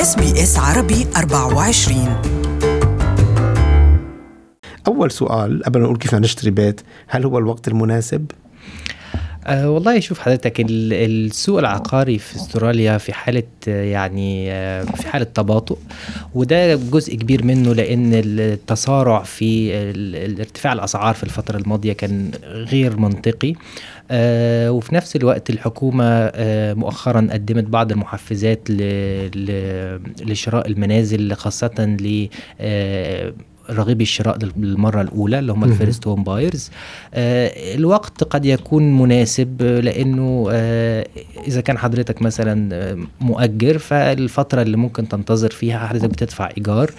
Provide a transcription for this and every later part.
SBS عربي 24 أول سؤال قبل ما نقول كيف نشتري بيت هل هو الوقت المناسب؟ أه والله شوف حضرتك السوق العقاري في أستراليا في حالة يعني آه، في حالة تباطؤ وده جزء كبير منه لأن التسارع في ارتفاع الأسعار في الفترة الماضية كان غير منطقي. وفي نفس الوقت الحكومة آه مؤخرا قدمت بعض المحفزات لشراء المنازل خاصة ل آه راغبي الشراء للمرة الأولى اللي هم ال first home buyers. الوقت قد يكون مناسب لأنه آه إذا كان حضرتك مثلا آه، مؤجر فالفترة اللي ممكن تنتظر فيها حضرتك بتدفع إيجار.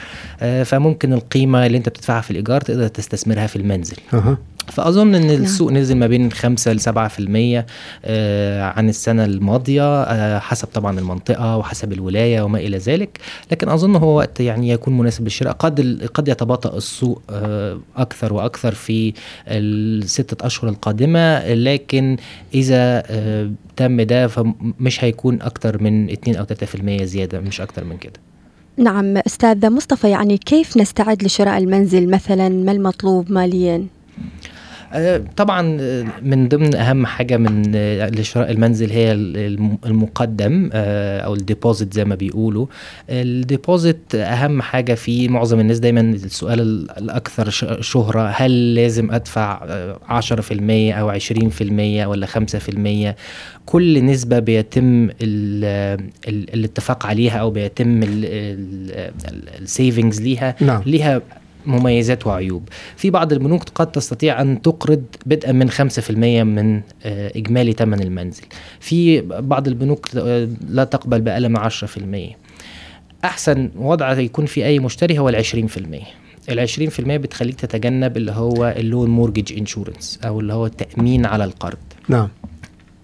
آه فممكن القيمة اللي أنت بتدفعها في الإيجار تقدر تستثمرها في المنزل. أه. فأظن إن نعم. السوق نزل ما بين 5 ل 7% آه، عن السنة الماضية آه، حسب طبعا المنطقة وحسب الولاية وما إلى ذلك. لكن أظن هو وقت يعني يكون مناسب للشراء. قد قد يتباطأ السوق آه، أكثر وأكثر في الستة أشهر القادمة. لكن إذا تم ده فمش هيكون أكثر من 2 أو 3% زيادة مش أكثر من كده. نعم أستاذ مصطفى يعني كيف نستعد لشراء المنزل مثلا؟ ما المطلوب ماليا؟ آه، طبعا آه، من ضمن أهم حاجة من آه، لشراء المنزل هي المقدم أو ال deposit زي ما بيقولوا. ال deposit أهم حاجة في معظم الناس دايما السؤال الأكثر شهرة هل لازم أدفع 10% أو 20% ولا 5% كل نسبة بيتم الاتفاق عليها أو بيتم ال savings ليها. نعم. ليها مميزات وعيوب. في بعض البنوك قد تستطيع أن تقرض بدءا من 5% من آه، إجمالي ثمن المنزل. في بعض البنوك آه، لا تقبل بأقل من 10% أحسن وضع يكون في أي مشتري هو ال 20% ال 20% بتخليك تتجنب اللي هو اللون مورجج انشورنس أو اللي هو التأمين على القرض. نعم.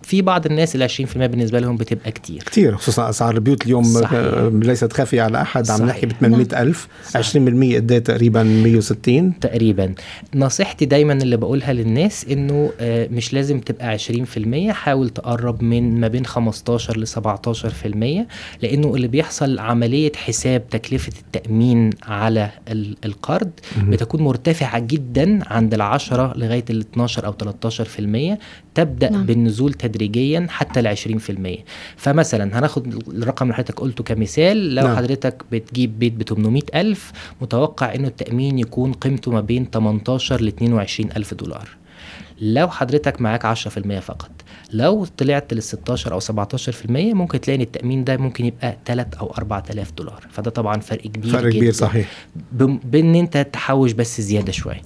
في بعض الناس ال 20% بالنسبة لهم بتبقى كتير. كتير خصوصا أسعار البيوت اليوم صحيح. ليست خافية على أحد صحيح. عم نحكي ب 800000 20% قد إيه؟ تقريبا 160 تقريبا. نصيحتي دايما اللي بقولها للناس إنه آه، مش لازم تبقى 20% حاول تقرب من ما بين 15 ل 17% لإنه اللي بيحصل عملية حساب تكلفة التأمين على القرض بتكون مرتفعة جدا عند ال 10 لغايه ال 12 أو 13% تبدأ نعم. بالنزول تدريجيا. حتى ل 20% فمثلا هناخد الرقم اللي حضرتك قلته كمثال. لو نعم. حضرتك بتجيب بيت ب 800000 متوقع إنه التأمين يكون قيمته ما بين 18 ل 22000 دولار. لو حضرتك معاك 10% فقط. لو طلعت لل 16 أو 17% ممكن تلاقي إن التأمين ده ممكن يبقى 3 أو 4000 دولار. فده طبعا فرق كبير فرق كبير صحيح. بإن أنت تحوش بس زيادة شوية.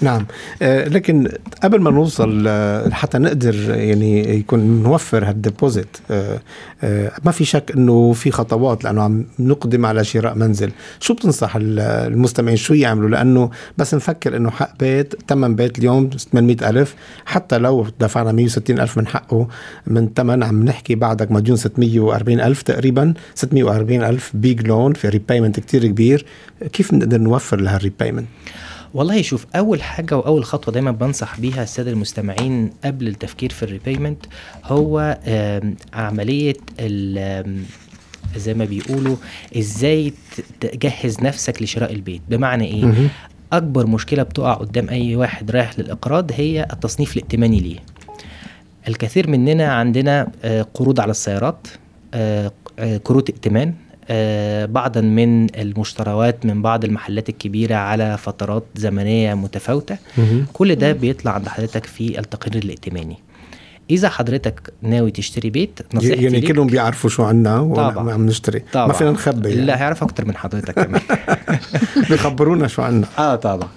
نعم. آه، لكن قبل ما نوصل حتى نقدر يعني يكون نوفر هالديبوزيت آه، آه، ما في شك إنه في خطوات لأنه عم نقدم على شراء منزل. شو بتنصح المستمعين؟ شو يعملوا؟ لأنه بس نفكر إنه حق بيت ثمن بيت اليوم 800 ألف حتى لو دفعنا 160 ألف من حقه من ثمن عم نحكي بعدك مديون 640 ألف تقريبا 640 ألف big loan في repayment كتير كبير. كيف نقدر نوفر لهال repayment والله شوف أول حاجة وأول خطوة دايما بنصح بيها السادة المستمعين قبل التفكير في ال repayment هو عملية زي ما بيقولوا إزاي تجهز نفسك لشراء البيت. بمعنى إيه؟ أكبر مشكلة بتقع قدام أي واحد رايح للإقراض هي التصنيف الائتماني ليه. الكثير مننا عندنا آه، قروض على السيارات آه، آه، كروت ائتمان. بعضا من المشتروات من بعض المحلات الكبيرة على فترات زمنية متفاوتة. كل ده بيطلع عند حضرتك في التقرير الائتماني. إذا حضرتك ناوي تشتري بيت نصيحتي يعني كلهم بيعرفوا شو عنا وعم نشتري طبعا. ما فينا نخبي يعني. لا هيعرف أكتر من حضرتك كمان. بيخبرونا شو عنا. آه طبعا.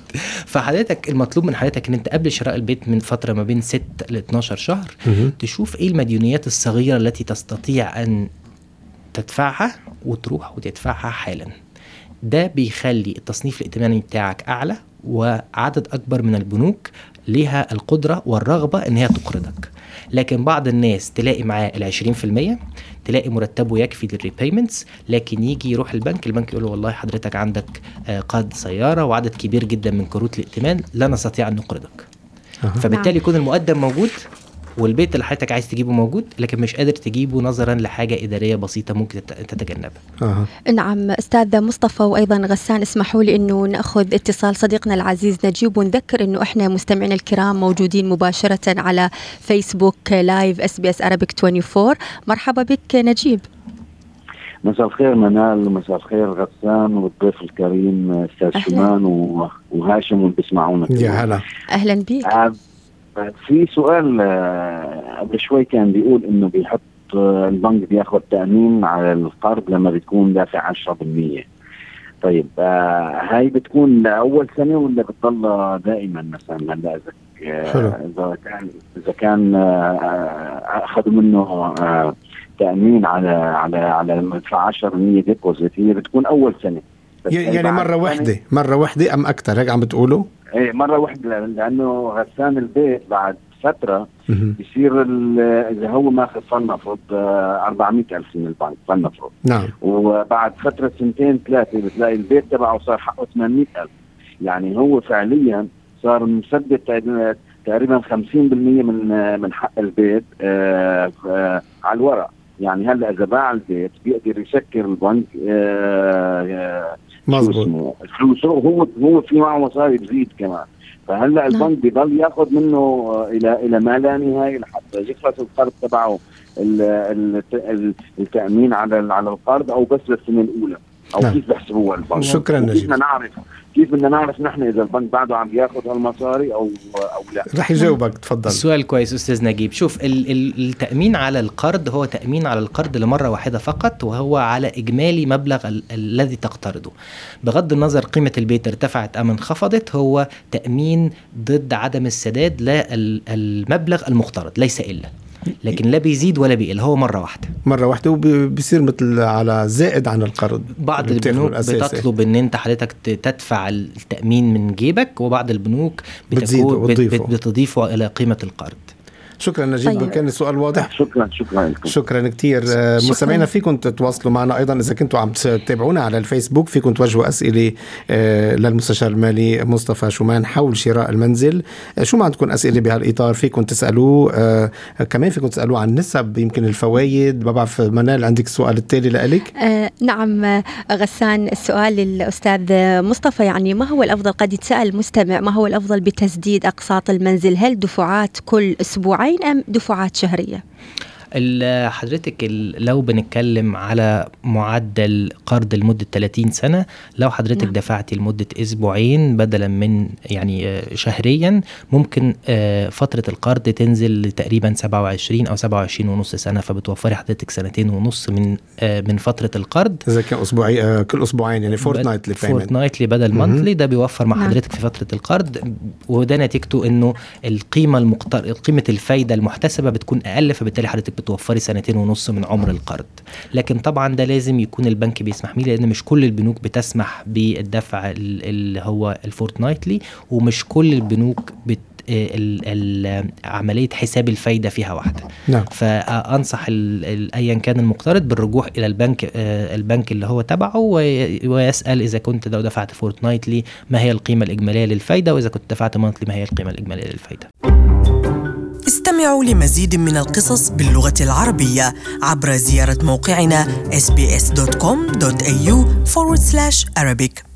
فحضرتك المطلوب من حضرتك إن أنت قبل شراء البيت من فترة ما بين 6 ل 12 شهر تشوف إيه المديونيات الصغيرة التي تستطيع أن تدفعها وتروح وتدفعها حالا. ده بيخلي التصنيف الائتماني بتاعك أعلى وعدد أكبر من البنوك ليها القدرة والرغبة إن هي تقرضك. لكن بعض الناس تلاقي معاه ال 20% تلاقي مرتبه يكفي لل repayments لكن يجي يروح البنك البنك يقول له والله حضرتك عندك آه، قرض سيارة وعدد كبير جدا من كروت الائتمان لا نستطيع أن نقرضك. فبالتالي نعم. يكون المقدم موجود والبيت اللي حضرتك عايز تجيبه موجود لكن مش قادر تجيبه نظرا لحاجة إدارية بسيطة ممكن تت- تتجنبها. أها. نعم أستاذ مصطفى وأيضا غسان اسمحوا لي إنه نأخذ اتصال صديقنا العزيز نجيب ونذكر إنه إحنا مستمعينا الكرام موجودين مباشرة على Facebook Live SBS Arabic 24 مرحبا بك نجيب. مساء الخير منال ومساء الخير غسان والضيف الكريم أستاذ و- وهاشم واللي بيسمعونا يا هلا. أهلا بك في سؤال آه، قبل شوي كان بيقول إنه بيحط آه، البنك بياخذ تأمين على القرض لما بيكون دافع 10% طيب آه هاي بتكون لأول سنة ولا بتضل دائما مثلا هلا إذا. آه، إذا كان إذا كان أخذوا منه آه تأمين على على على مدفع 10% ديبوزيت هي بتكون أول سنة يعني سنة- واحدة مرة واحدة أم أكثر هيك عم بتقولوا؟ إيه مرة واحدة لأنه غسان البيت بعد فترة ال- إذا هو ماخذ فلنفرض آه، 400 ألف من البنك فلنفرض نعم. وبعد فترة سنتين ثلاثة بتلاقي البيت تبعه صار حقه 800 ألف. يعني هو فعليا صار مسدد تقريبا- تقريبا 50% من آه، من حق البيت آه، آه، على الورق. يعني هلأ إذا باع البيت بيقدر يسكر البنك آه، اسمه. فلوسه هو هو في معه مصاري بزيد كمان. فهلا نعم. البنك بضل ياخذ منه آه، إلى إلى ما لا نهاية لحتى يخلص القرض تبعه ال- ال- ال- التأمين على على القرض أو بس للسنة الأولى. أو نعم. كيف بحسبوها البنك؟ شكراً نجيب. بدنا نعرف كيف بدنا نعرف نحن إذا البنك بعده عم ياخذ هالمصاري أو أو لا؟ رح يجاوبك تفضل. السؤال كويس أستاذ نجيب. شوف ال- ال- التأمين على القرض هو تأمين على القرض لمرة واحدة فقط وهو على إجمالي مبلغ ال- الذي تقترضه. بغض النظر قيمة البيت ارتفعت أم انخفضت هو تأمين ضد عدم السداد للمبلغ المقترض ليس إلا. لكن لا بيزيد ولا بيقل هو مرة واحدة. مرة واحدة وبصير مثل على زائد عن القرض. بعض البنوك. بتطلب إن أنت حضرتك تدفع التأمين من جيبك وبعض البنوك بتكون بتضيفه إلى قيمة القرض. شكرا نجيب طيب. كان السؤال واضح. شكرا شكرا لكم. شكرا كثير مستمعينا فيكم تتواصلوا معنا أيضا. إذا كنتوا عم تتابعونا على الفيسبوك فيكم توجهوا أسئلة آه، للمستشار المالي مصطفى شومان حول شراء المنزل. آه، شو ما عندكم أسئلة بهالإطار فيكم تسألوه. آه، كمان فيكم تسألوه عن نسب يمكن الفوائد. ما بعرف منال عندك السؤال التالي لإلك؟ آه نعم آه، غسان السؤال للأستاذ مصطفى يعني ما هو الأفضل؟ قد يتساءل المستمع ما هو الأفضل بتسديد أقساط المنزل؟ هل دفعات كل أسبوعين أم دفعات شهرية؟ حضرتك لو بنتكلم على معدل قرض لمدة 30 سنة لو حضرتك نعم. دفعتي لمدة أسبوعين بدلا من يعني آه، شهريا ممكن آه، فترة القرض تنزل لتقريبا 27 أو 27 ونص سنة فبتوفري حضرتك سنتين ونص من آه، من فترة القرض إذا كان أسبوعي كل أسبوعين يعني fortnightly payment fortnightly بدل. monthly ده بيوفر مع نعم. حضرتك في فترة القرض وده نتيجته إنه القيمة المقتر... قيمة الفايدة المحتسبة بتكون أقل فبالتالي حضرتك بتوفري سنتين ونص من عمر القرض. لكن طبعا ده لازم يكون البنك بيسمح بيه لأن مش كل البنوك بتسمح بالدفع ال- اللي هو ال fortnightly ومش كل البنوك بت عملية حساب الفايدة فيها واحدة. نعم. فأنصح ايا كان المقترض بالرجوع إلى البنك آه، البنك اللي هو تبعه وي- ويسأل إذا كنت لو دفعت fortnightly ما هي القيمة الإجمالية للفايدة وإذا كنت دفعت مانثلي ما هي القيمة الإجمالية للفايدة. استمعوا لمزيد من القصص باللغة العربية عبر زيارة موقعنا sbs.com.au forward slash Arabic.